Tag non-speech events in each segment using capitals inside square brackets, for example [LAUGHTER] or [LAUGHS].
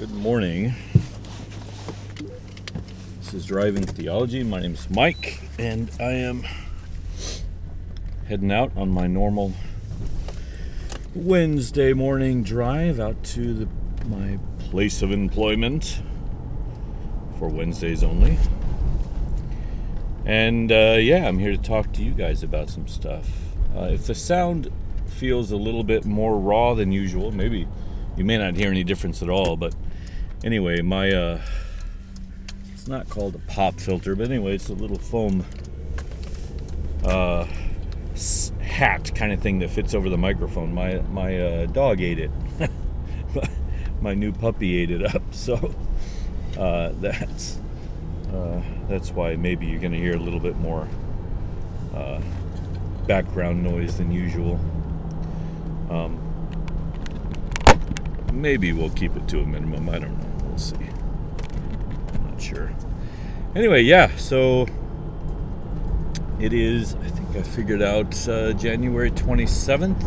Good morning. This is Driving Theology. My name is Mike, and I am heading out on my normal Wednesday morning drive out to the, my place of employment for Wednesdays only. And uh, yeah, I'm here to talk to you guys about some stuff. Uh, if the sound feels a little bit more raw than usual, maybe you may not hear any difference at all, but anyway, my uh, it's not called a pop filter, but anyway, it's a little foam uh, hat kind of thing that fits over the microphone. My my uh, dog ate it. [LAUGHS] my new puppy ate it up, so uh, that's uh, that's why maybe you're going to hear a little bit more uh, background noise than usual. Um, maybe we'll keep it to a minimum. I don't know. We'll see. I'm not sure. Anyway, yeah. So it is. I think I figured out uh, January 27th,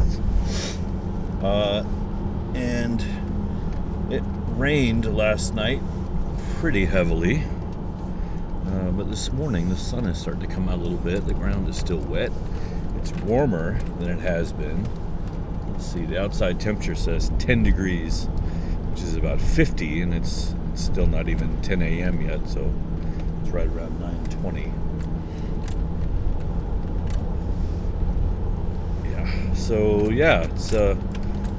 uh, and it rained last night pretty heavily. Uh, but this morning the sun is starting to come out a little bit. The ground is still wet. It's warmer than it has been. Let's see, the outside temperature says 10 degrees, which is about 50, and it's, it's still not even 10 a.m. yet, so it's right around 9:20. Yeah. So yeah, it's uh,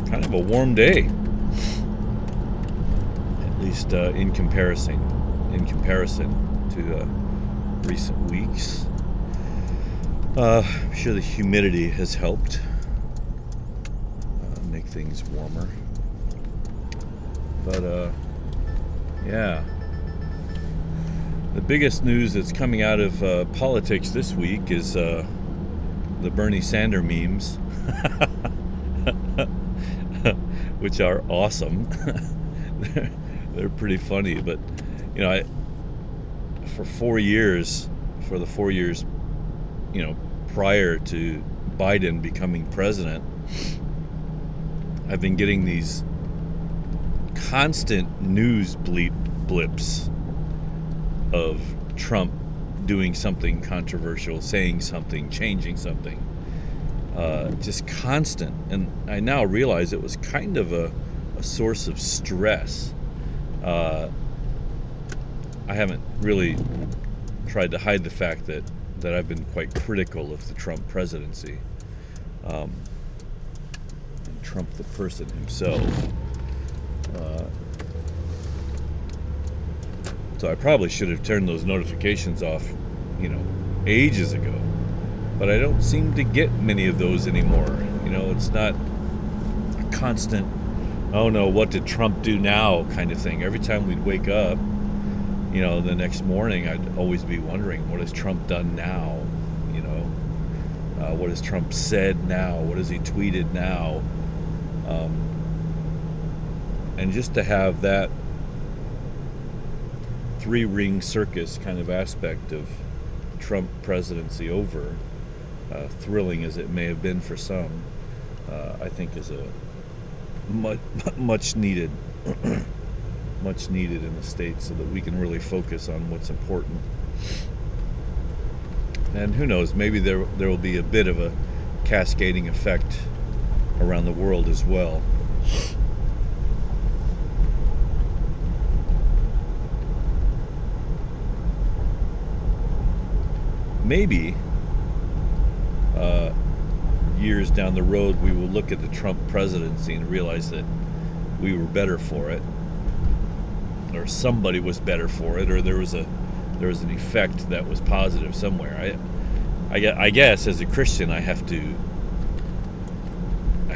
kind of a warm day, at least uh, in comparison. In comparison to uh, recent weeks. Uh, I'm sure the humidity has helped things warmer. But uh, yeah, the biggest news that's coming out of uh, politics this week is uh, the Bernie Sanders memes, [LAUGHS] which are awesome. [LAUGHS] they're, they're pretty funny, but you know, I, for four years, for the four years, you know, prior to Biden becoming president, I've been getting these constant news bleep blips of Trump doing something controversial, saying something, changing something. Uh, just constant. And I now realize it was kind of a, a source of stress. Uh, I haven't really tried to hide the fact that, that I've been quite critical of the Trump presidency. Um, Trump, the person himself. Uh, so I probably should have turned those notifications off, you know, ages ago. But I don't seem to get many of those anymore. You know, it's not a constant, oh no, what did Trump do now kind of thing. Every time we'd wake up, you know, the next morning, I'd always be wondering, what has Trump done now? You know, uh, what has Trump said now? What has he tweeted now? Um, and just to have that three ring circus kind of aspect of Trump presidency over, uh, thrilling as it may have been for some, uh, I think is a much, [LAUGHS] much needed [CLEARS THROAT] much needed in the state so that we can really focus on what's important. And who knows, maybe there there will be a bit of a cascading effect around the world as well. Maybe uh, years down the road, we will look at the Trump presidency and realize that we were better for it or somebody was better for it, or there was a there was an effect that was positive somewhere. I, I, I guess as a Christian, I have to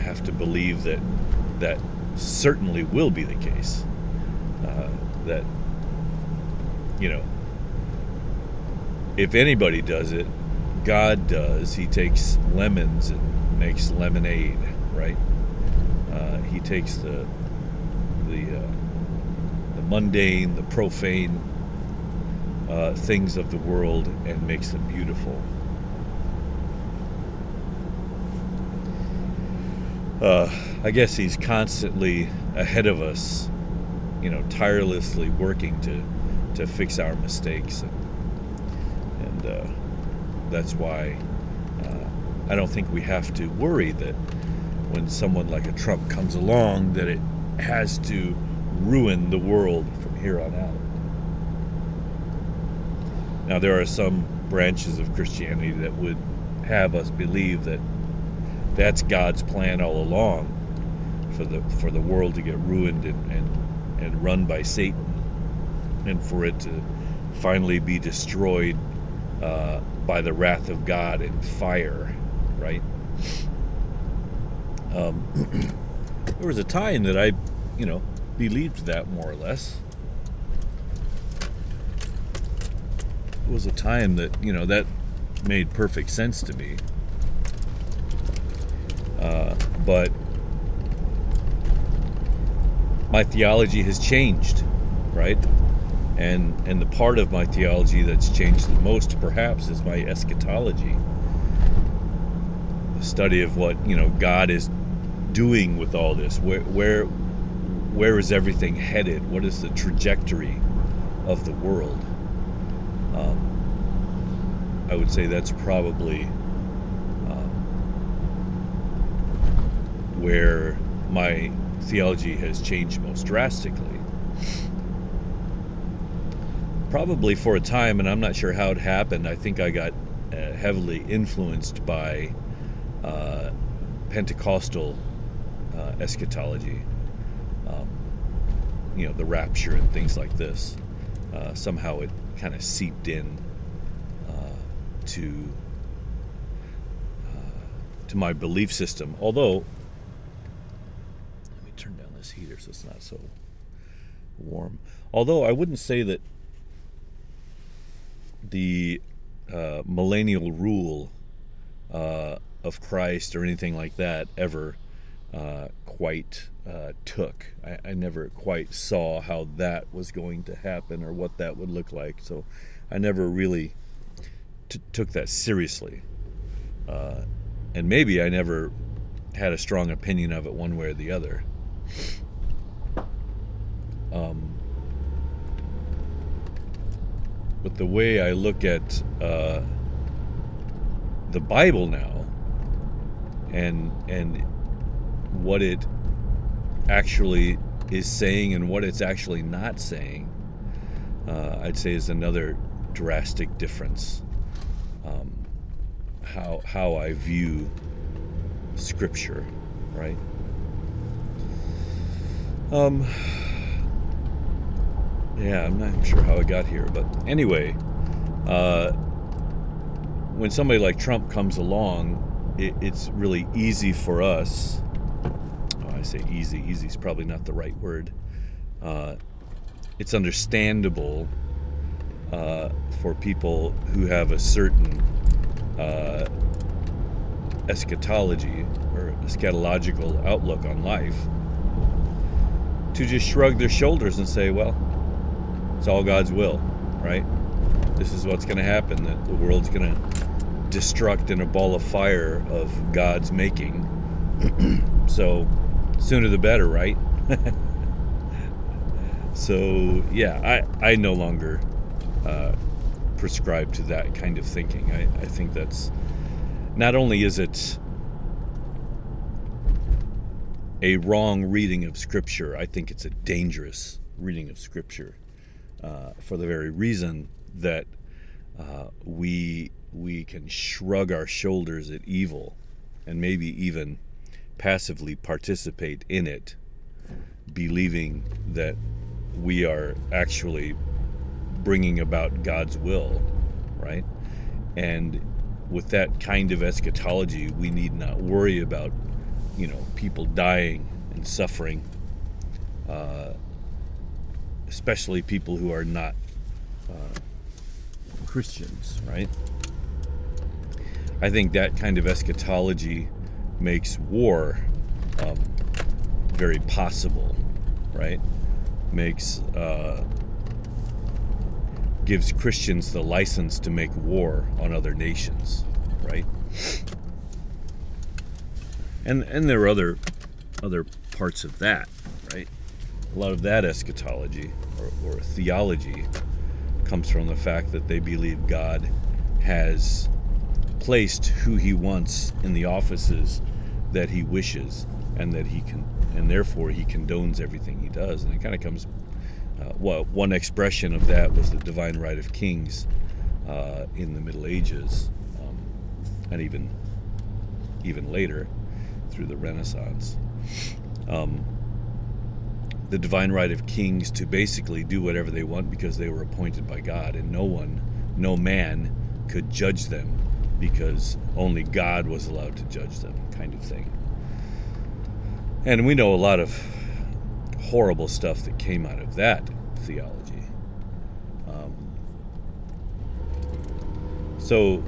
have to believe that that certainly will be the case. Uh, that you know, if anybody does it, God does. He takes lemons and makes lemonade, right? Uh, he takes the the uh, mundane, the profane uh, things of the world and makes them beautiful. Uh, I guess he's constantly ahead of us you know, tirelessly working to to fix our mistakes, and, and uh, that's why uh, I don't think we have to worry that when someone like a Trump comes along that it has to ruin the world from here on out. Now, there are some branches of Christianity that would have us believe that that's God's plan all along for the for the world to get ruined and, and, and run by Satan and for it to finally be destroyed uh, by the wrath of God and fire, right? Um, [CLEARS THROAT] there was a time that I, you know, believed that more or less. It was a time that, you know, that made perfect sense to me. Uh, but my theology has changed, right? And and the part of my theology that's changed the most, perhaps, is my eschatology. The study of what you know God is doing with all this. Where where where is everything headed? What is the trajectory of the world? Um, I would say that's probably where my theology has changed most drastically. Probably for a time, and I'm not sure how it happened. I think I got uh, heavily influenced by uh, Pentecostal uh, eschatology, um, you know, the rapture and things like this. Uh, somehow it kind of seeped in uh, to uh, to my belief system. Although heater so it's not so warm. Although I wouldn't say that the uh, millennial rule uh, of Christ or anything like that ever uh, quite uh, took. I, I, never quite saw how that was going to happen or what that would look like. So I never really t- took that seriously. Uh, and maybe I never had a strong opinion of it one way or the other. Um, but the way I look at uh, the Bible now, and and what it actually is saying and what it's actually not saying, uh, I'd say is another drastic difference. Um, how how I view Scripture, right? Um, yeah, I'm not sure how I got here, but anyway, uh, when somebody like Trump comes along, it, it's really easy for us. Oh, I say easy. Easy is probably not the right word. Uh, it's understandable uh, for people who have a certain uh, eschatology or eschatological outlook on life to just shrug their shoulders and say, well, it's all God's will, right? This is what's going to happen. That the world's going to destruct in a ball of fire of God's making. [CLEARS THROAT] so, sooner the better, right? [LAUGHS] so, yeah, I, I no longer uh, prescribe to that kind of thinking. I, I think that's not only is it a wrong reading of Scripture. I think it's a dangerous reading of Scripture uh, for the very reason that uh, we we can shrug our shoulders at evil and maybe even passively participate in it, believing that we are actually bringing about God's will, right? And with that kind of eschatology, we need not worry about you know people dying and suffering, uh, especially people who are not uh, Christians, right? I think that kind of eschatology makes war um, very possible, right? Makes uh, gives Christians the license to make war on other nations, right? and and there are other other parts of that, right? A lot of that eschatology or, or theology comes from the fact that they believe God has placed who he wants in the offices that he wishes and that he can and therefore he condones everything he does. And it kind of comes uh, well one expression of that was the divine right of kings uh, in the middle ages um, and even even later through the renaissance. Um, the divine right of kings to basically do whatever they want because they were appointed by god and no one no man could judge them because only God was allowed to judge them, kind of thing. And we know a lot of horrible stuff that came out of that theology. Um, so,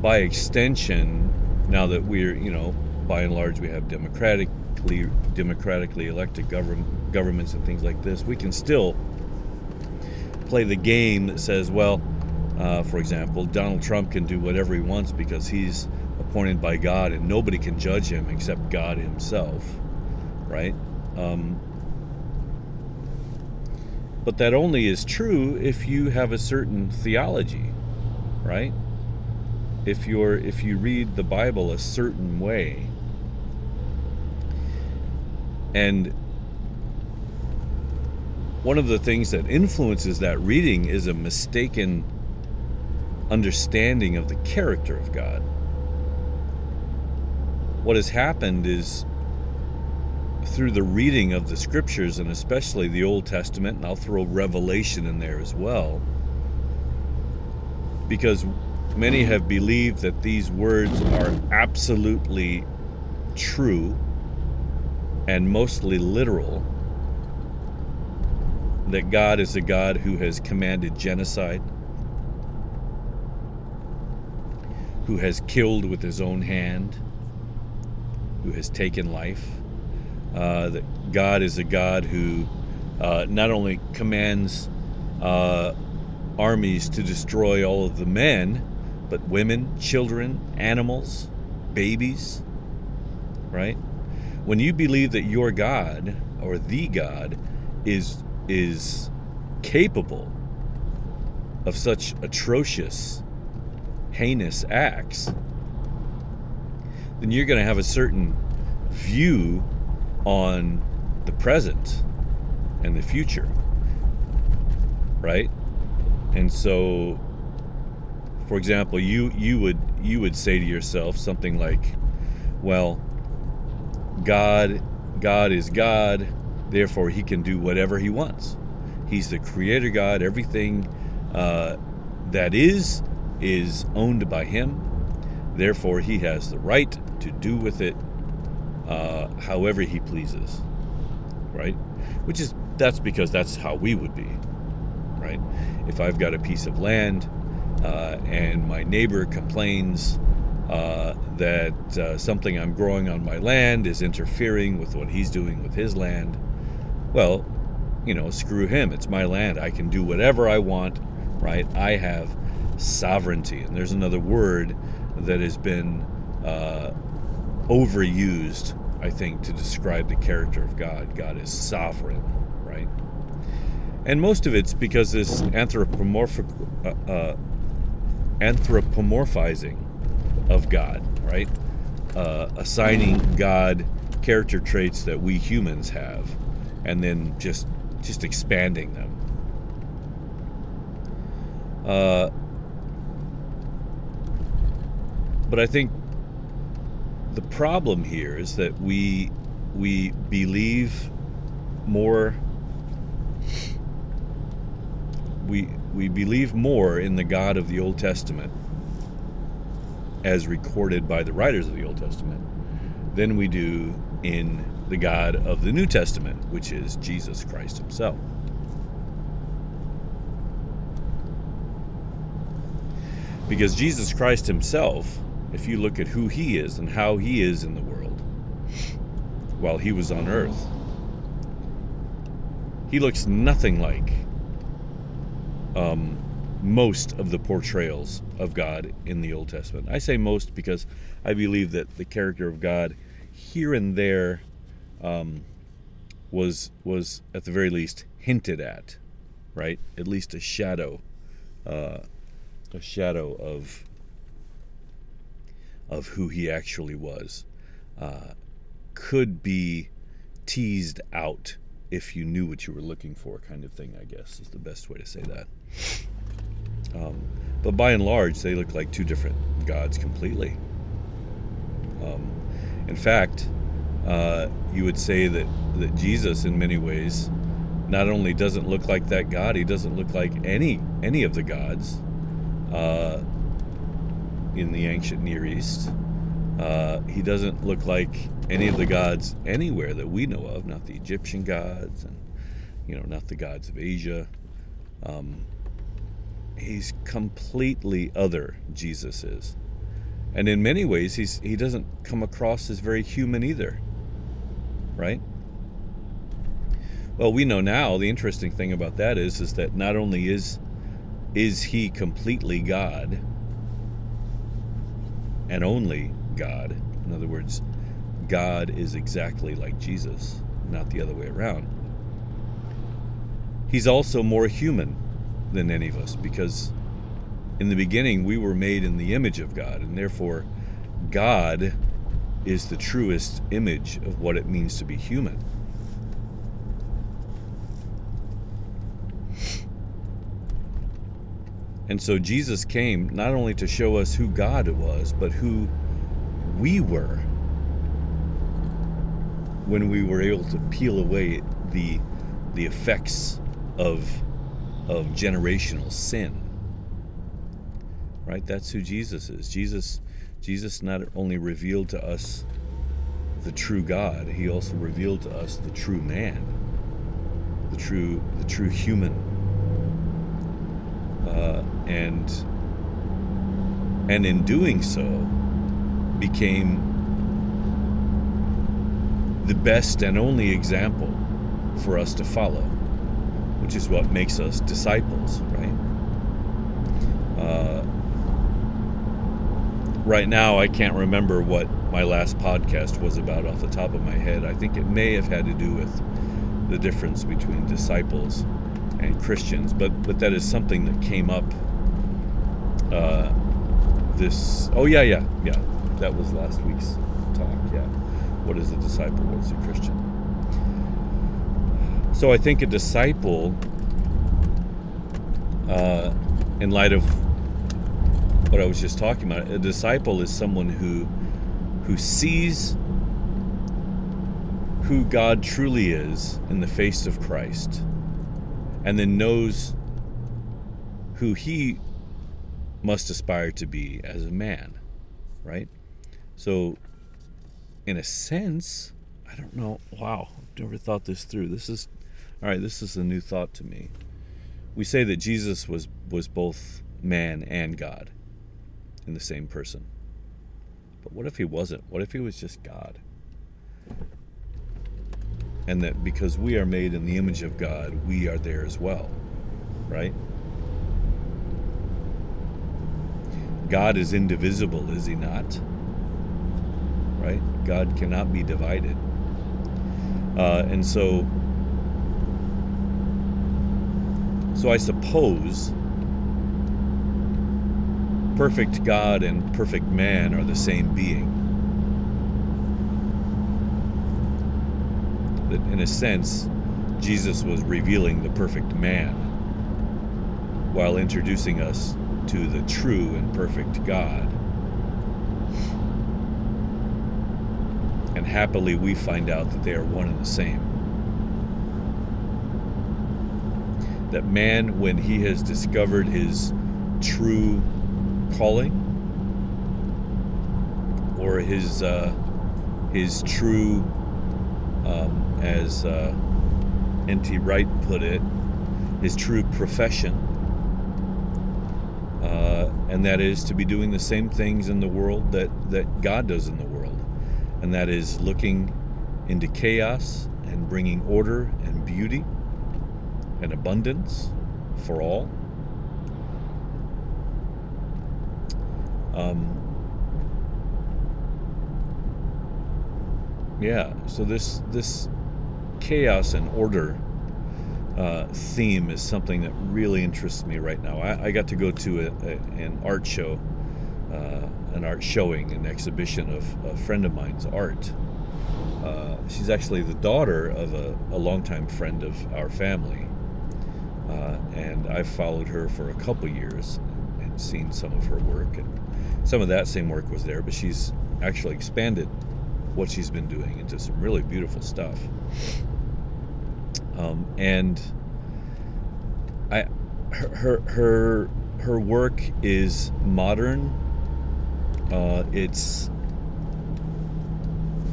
by extension, now that we're, you know, by and large, we have democratically democratically elected govern, governments and things like this, we can still play the game that says, well, uh, for example, Donald Trump can do whatever he wants because he's appointed by God and nobody can judge him except God himself, right? Um, but that only is true if you have a certain theology, right? If you're if you read the Bible a certain way. And one of the things that influences that reading is a mistaken understanding of the character of God. What has happened is through the reading of the scriptures and especially the Old Testament, and I'll throw Revelation in there as well, because many have believed that these words are absolutely true and mostly literal, that God is a God who has commanded genocide who has killed with his own hand, who has taken life. Uh, that God is a God who uh, not only commands uh, armies to destroy all of the men, but women, children, animals, babies, right? When you believe that your God or the God is is capable of such atrocious heinous acts, then you're going to have a certain view on the present and the future. Right? And so for example, you you would you would say to yourself something like, well, God God is God, therefore he can do whatever he wants. He's the creator God, everything uh, that is is owned by him. Therefore, he has the right to do with it uh, however he pleases. Right? Which is, that's because that's how we would be. Right? If I've got a piece of land uh, and my neighbor complains uh, that uh, something I'm growing on my land is interfering with what he's doing with his land, well, you know, screw him. It's my land. I can do whatever I want, right? I have sovereignty. And there's another word that has been uh, overused, I think, to describe the character of God. God is sovereign, right? And most of it's because this uh, uh, anthropomorphizing of God, right? Uh, assigning God character traits that we humans have, and then just just expanding them. Uh, But I think the problem here is that we we believe more we we believe more in the God of the Old Testament as recorded by the writers of the Old Testament than we do in the God of the New Testament, which is Jesus Christ himself. Because Jesus Christ himself if you look at who he is and how he is in the world while he was on earth. He looks nothing like um, most of the portrayals of God in the Old Testament. I say most because I believe that the character of God here and there um, was was at the very least hinted at, right? At least a shadow, uh, a shadow of of who he actually was, uh, could be teased out if you knew what you were looking for, kind of thing. I guess is the best way to say that. Um, but by and large, they look like two different gods completely. Um, in fact, uh, you would say that, that Jesus, in many ways, not only doesn't look like that God, he doesn't look like any any of the gods uh, in the ancient Near East. Uh, he doesn't look like any of the gods anywhere that we know of, not the Egyptian gods, and you know, not the gods of Asia. Um, he's completely other. Jesus is, and in many ways, he's he doesn't come across as very human either right? Well, we know now the interesting thing about that is is that not only is is he completely God and only God. In other words, God is exactly like Jesus, not the other way around. He's also more human than any of us because in the beginning we were made in the image of God, and therefore God is the truest image of what it means to be human. And so Jesus came not only to show us who God was, but who we were when we were able to peel away the the effects of of generational sin. Right? That's who Jesus is. Jesus Jesus not only revealed to us the true God, he also revealed to us the true man, the true the true human. Uh, and and in doing so became the best and only example for us to follow, which is what makes us disciples, right? Uh, right now I can't remember what my last podcast was about off the top of my head. I think it may have had to do with the difference between disciples and Christians, but but that is something that came up. Uh, this oh yeah yeah yeah that was last week's talk yeah what is a disciple what is a Christian so I think a disciple uh, in light of what I was just talking about. A disciple is someone who who sees who God truly is in the face of Christ and then knows who he must aspire to be as a man, right? So in a sense, I don't know. Wow, never thought this through. This is all right, this is a new thought to me. We say that Jesus was was both man and God in the same person. But what if he wasn't? What if he was just God? And that because we are made in the image of God, we are there as well, right? God is indivisible, is he not? Right? God cannot be divided. Uh, and so, so I suppose perfect God and perfect man are the same being. That in a sense, Jesus was revealing the perfect man while introducing us to the true and perfect God. And happily, we find out that they are one and the same. That man, when he has discovered his true calling or his uh, his true, um, as uh, N.T. Wright put it, his true profession, uh, and that is to be doing the same things in the world that that God does in the world, and that is looking into chaos and bringing order and beauty and abundance for all Um, yeah, so this this chaos and order uh, theme is something that really interests me right now. I, I got to go to a, a, an art show, uh, an art showing, an exhibition of a friend of mine's art. Uh, she's actually the daughter of a, a longtime friend of our family. Uh, and I've followed her for a couple years and seen some of her work. And some of that same work was there, but she's actually expanded what she's been doing into some really beautiful stuff. Um, and I, her, her, her work is modern. Uh, it's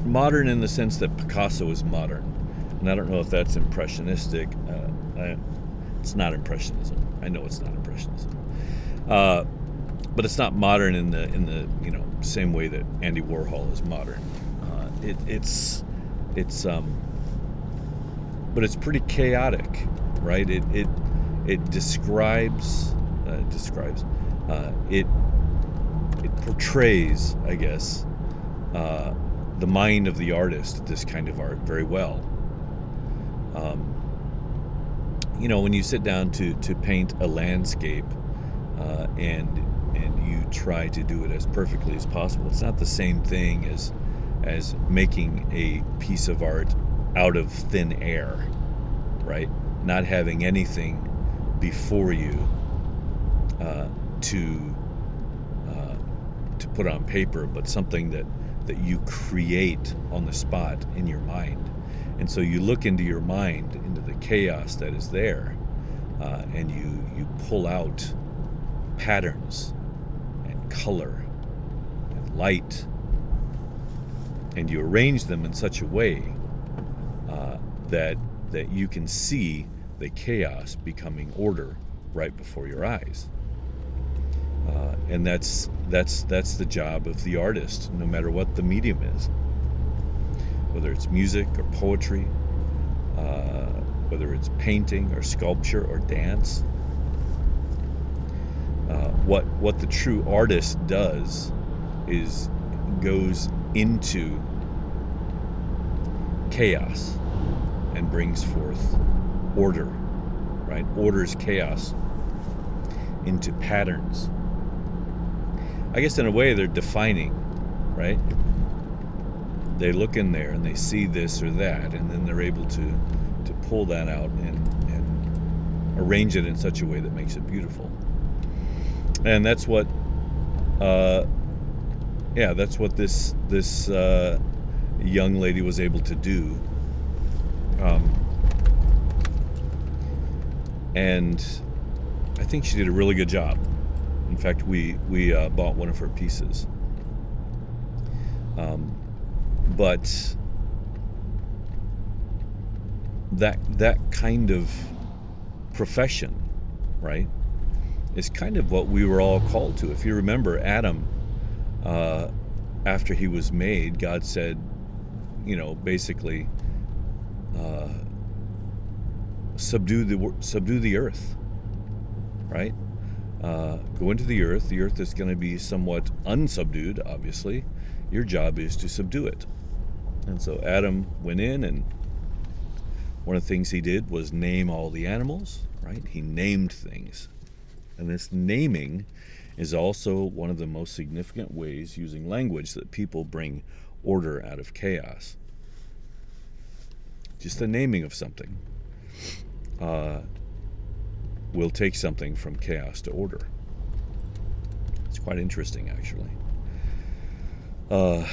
modern in the sense that Picasso is modern, and I don't know if that's impressionistic. Uh, I, it's not impressionism. I know it's not impressionism, uh, but it's not modern in the in the you know same way that Andy Warhol is modern. Uh, it, it's it's um, but it's pretty chaotic, right? It it it describes uh, describes uh, it it portrays, I guess, uh, the mind of the artist. This kind of art very well. Um, you know, when you sit down to to paint a landscape, uh, and and you try to do it as perfectly as possible, it's not the same thing as as making a piece of art out of thin air, right? Not having anything before you uh, to uh, to put on paper, but something that that you create on the spot in your mind. And so you look into your mind, into the chaos that is there, uh, and you you pull out patterns and color and light, and you arrange them in such a way uh, that that you can see the chaos becoming order right before your eyes. Uh, and that's that's that's the job of the artist, no matter what the medium is, whether it's music or poetry, uh, whether it's painting or sculpture or dance. Uh, what what the true artist does is goes into chaos and brings forth order, right? Orders chaos into patterns. I guess in a way they're defining, right? They look in there and they see this or that, and then they're able to to pull that out and, and arrange it in such a way that makes it beautiful. And that's what, uh, yeah, that's what this this uh, young lady was able to do. Um, and I think she did a really good job. In fact, we we uh, bought one of her pieces. Um, but that that kind of profession, right, is kind of what we were all called to. If you remember, Adam, uh, after he was made, God said, you know, basically, uh, subdue the subdue the earth, right? Uh, go into the earth. The earth is going to be somewhat unsubdued, obviously. Your job is to subdue it. And so Adam went in, and one of the things he did was name all the animals, right? He named things. And this naming is also one of the most significant ways using language that people bring order out of chaos. Just the naming of something. Uh, will take something from chaos to order. It's quite interesting, actually. Uh,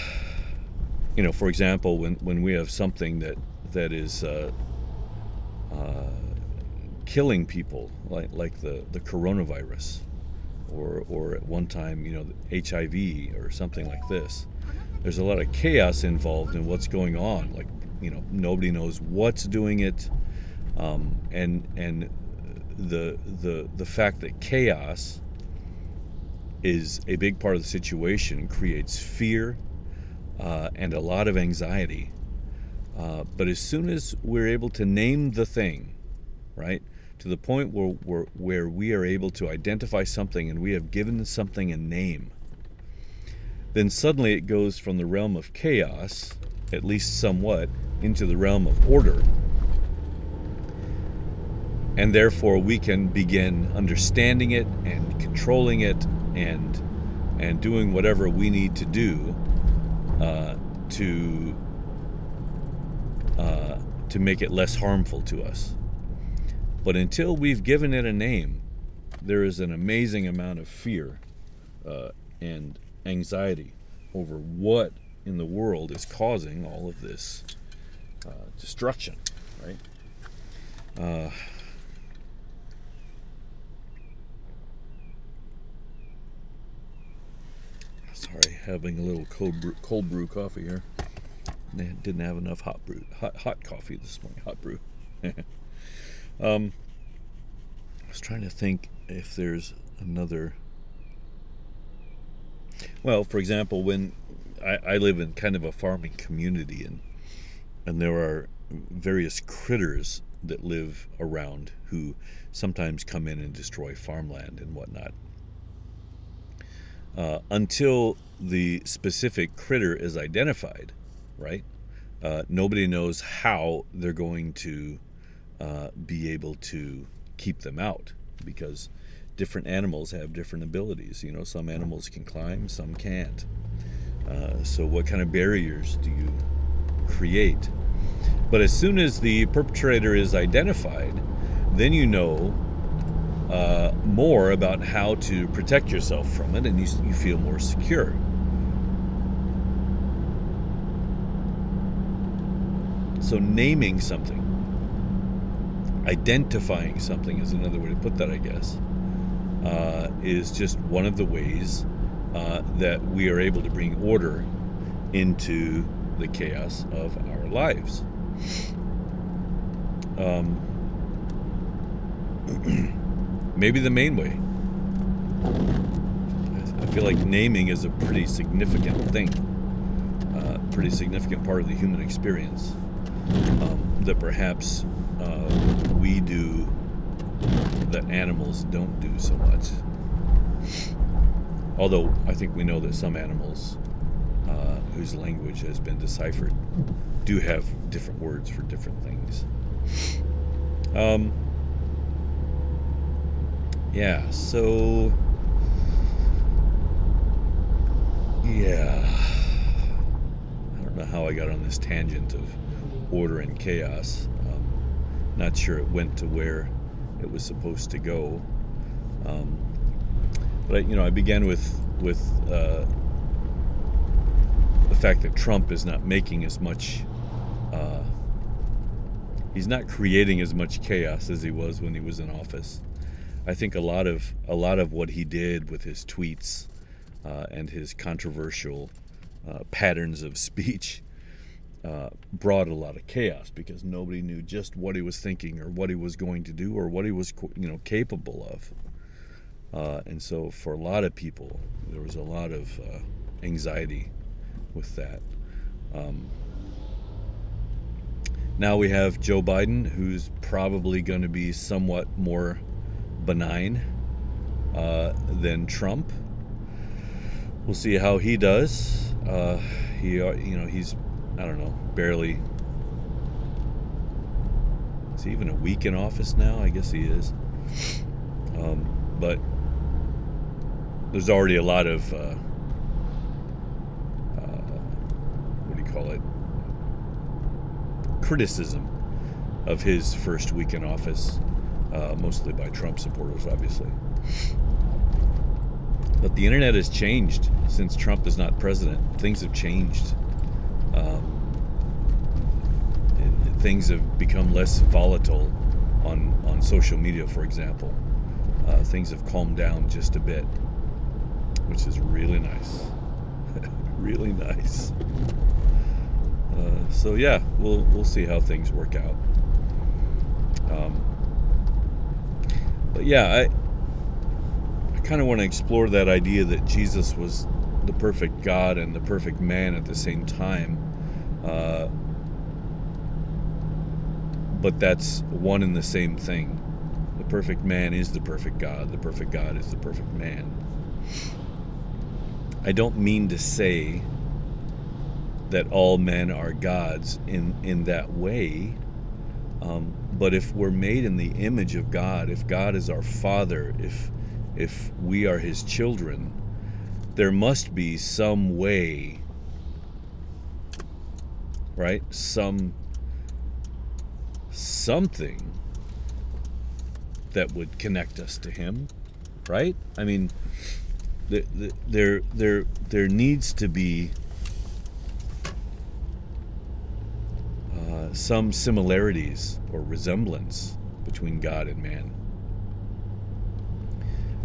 you know, for example, when, when we have something that that is uh, uh, killing people, like like the, the coronavirus, or or at one time, you know, HIV or something like this. There's a lot of chaos involved in what's going on. Like, you know, nobody knows what's doing it, um, and and the the the fact that chaos is a big part of the situation creates fear uh, and a lot of anxiety. Uh, but as soon as we're able to name the thing, right, to the point where, where, where we are able to identify something and we have given something a name, then suddenly it goes from the realm of chaos, at least somewhat, into the realm of order. And therefore we can begin understanding it and controlling it and and doing whatever we need to do uh, to uh, to make it less harmful to us. But until we've given it a name, there is an amazing amount of fear uh, and anxiety over what in the world is causing all of this uh, destruction, right? Uh, sorry, having a little cold brew, cold brew coffee here. Didn't have enough hot brew, hot, hot coffee this morning. Hot brew. [LAUGHS] um, I was trying to think if there's another. Well, for example, when I, I live in kind of a farming community, and and there are various critters that live around who sometimes come in and destroy farmland and whatnot. Uh, until the specific critter is identified, right? Uh, nobody knows how they're going to uh, be able to keep them out because different animals have different abilities. You know, some animals can climb, some can't. Uh, so, what kind of barriers do you create? But as soon as the perpetrator is identified, then you know uh, more about how to protect yourself from it and you, you feel more secure. So, naming something, identifying something is another way to put that, I guess, uh, is just one of the ways uh, that we are able to bring order into the chaos of our lives. Um, [CLEARS THROAT] maybe the main way. I feel like naming is a pretty significant thing, uh, pretty significant part of the human experience um, that perhaps uh, we do that animals don't do so much. Although I think we know that some animals uh, whose language has been deciphered do have different words for different things. Um, yeah, so. Yeah. I don't know how I got on this tangent of order and chaos. Um, not sure it went to where it was supposed to go. Um, but I, you know, I began with with uh, the fact that Trump is not making as much. Uh, he's not creating as much chaos as he was when he was in office. I think a lot of a lot of what he did with his tweets uh, and his controversial uh, patterns of [LAUGHS] speech uh, brought a lot of chaos because nobody knew just what he was thinking or what he was going to do or what he was you know capable of. Uh, and so for a lot of people, there was a lot of uh, anxiety with that. Um, now we have Joe Biden, who's probably going to be somewhat more benign uh, than Trump. We'll see how he does. Uh, he, uh, you know, he's, I don't know, barely. Is he even a week in office now? I guess he is. Um, but there's already a lot of uh, call it, criticism of his first week in office, uh, mostly by Trump supporters, obviously. But the internet has changed since Trump is not president. Things have changed. Um, things have become less volatile on, on social media, for example. Uh, things have calmed down just a bit, which is really nice. [LAUGHS] really nice. Uh, so yeah, we'll we'll see how things work out. Um, but yeah, I I kind of want to explore that idea that Jesus was the perfect God and the perfect man at the same time. Uh, but that's one and the same thing. The perfect man is the perfect God. The perfect God is the perfect man. I don't mean to say that all men are gods in in that way Um, but if we're made in the image of God, if God is our Father, if if we are His children, there must be some way, right? Some something that would connect us to Him, right? I mean, the, the, there there there needs to be uh, some similarities or resemblance between God and man.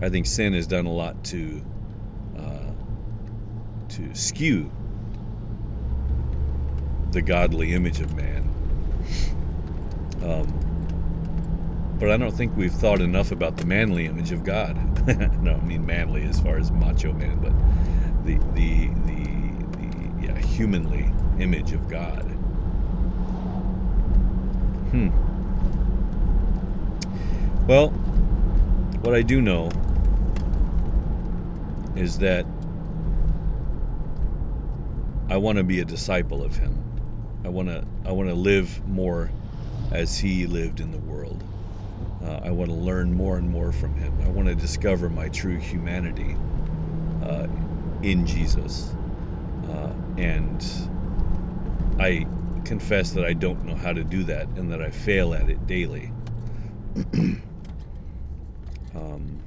I think sin has done a lot to to skew the godly image of man. Um, but I don't think we've thought enough about the manly image of God. [LAUGHS] no, I mean manly as far as macho man, but the the the, the yeah, humanly image of God. Hmm. Well, what I do know is that I want to be a disciple of him. I want to I want to live more as he lived in the world. Uh, I want to learn more and more from him. I want to discover my true humanity uh, in Jesus. Uh, and I confess that I don't know how to do that and that I fail at it daily. [CLEARS THROAT] um,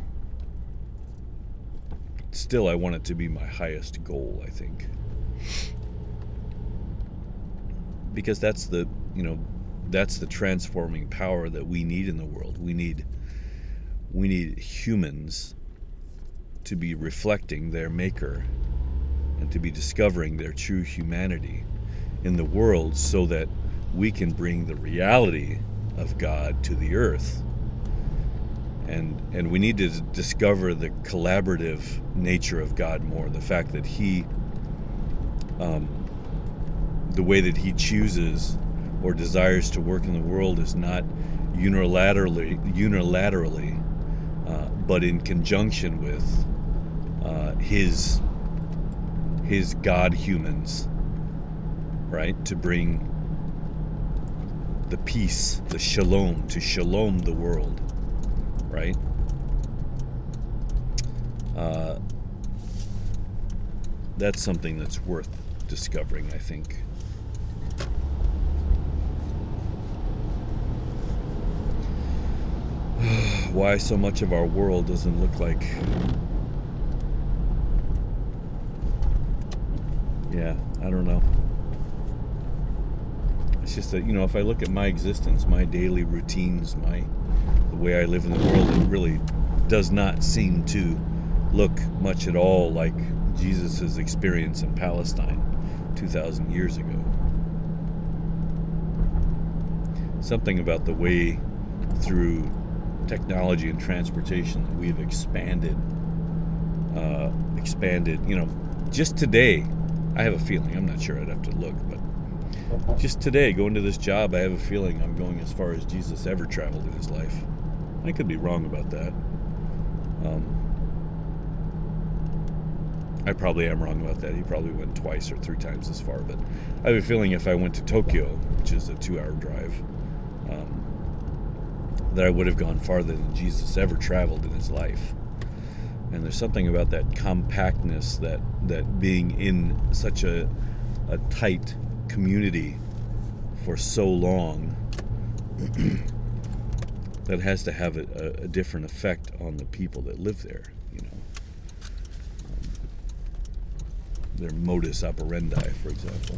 still, I want it to be my highest goal, I think. Because that's the, you know, that's the transforming power that we need in the world. We need we need humans to be reflecting their maker and to be discovering their true humanity in the world so that we can bring the reality of God to the earth. And and we need to discover the collaborative nature of God more, the fact that he um, the way that he chooses or desires to work in the world is not unilaterally unilaterally uh, but in conjunction with uh, his his god humans right? To bring the peace the shalom to shalom the world right? Uh, that's something that's worth discovering i think [SIGHS] why so much of our world doesn't look like. Yeah, I don't know. It's just that, you know, if I look at my existence, my daily routines, my the way I live in the world, it really does not seem to look much at all like Jesus' experience in Palestine 2,000 years ago. Something about the way through technology and transportation that we've expanded uh, expanded you know just today i have a feeling i'm not sure i'd have to look but just today going to this job i have a feeling i'm going as far as jesus ever traveled in his life. I could be wrong about that. Um, i probably am wrong about that. He probably went twice or three times as far but i have a feeling if i went to tokyo which is a two hour drive um, that I would have gone farther than Jesus ever traveled in his life. And there's something about that compactness, that that being in such a a tight community for so long [CLEARS THROAT] that has to have a, a, different effect on the people that live there. You know, um, their modus operandi, for example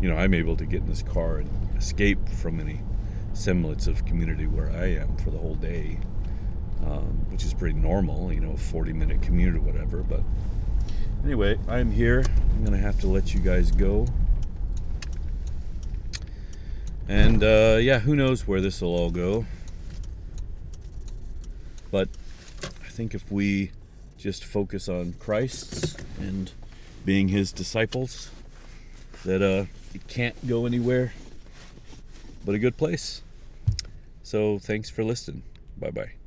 you know, I'm able to get in this car and escape from any semblance of community where I am for the whole day, um, which is pretty normal, you know, a 40 minute commute or whatever. But anyway, I'm here. I'm going to have to let you guys go. And uh, yeah, who knows where this will all go. But I think if we just focus on Christ's and being his disciples, that uh, it can't go anywhere but a good place. So thanks for listening. Bye bye.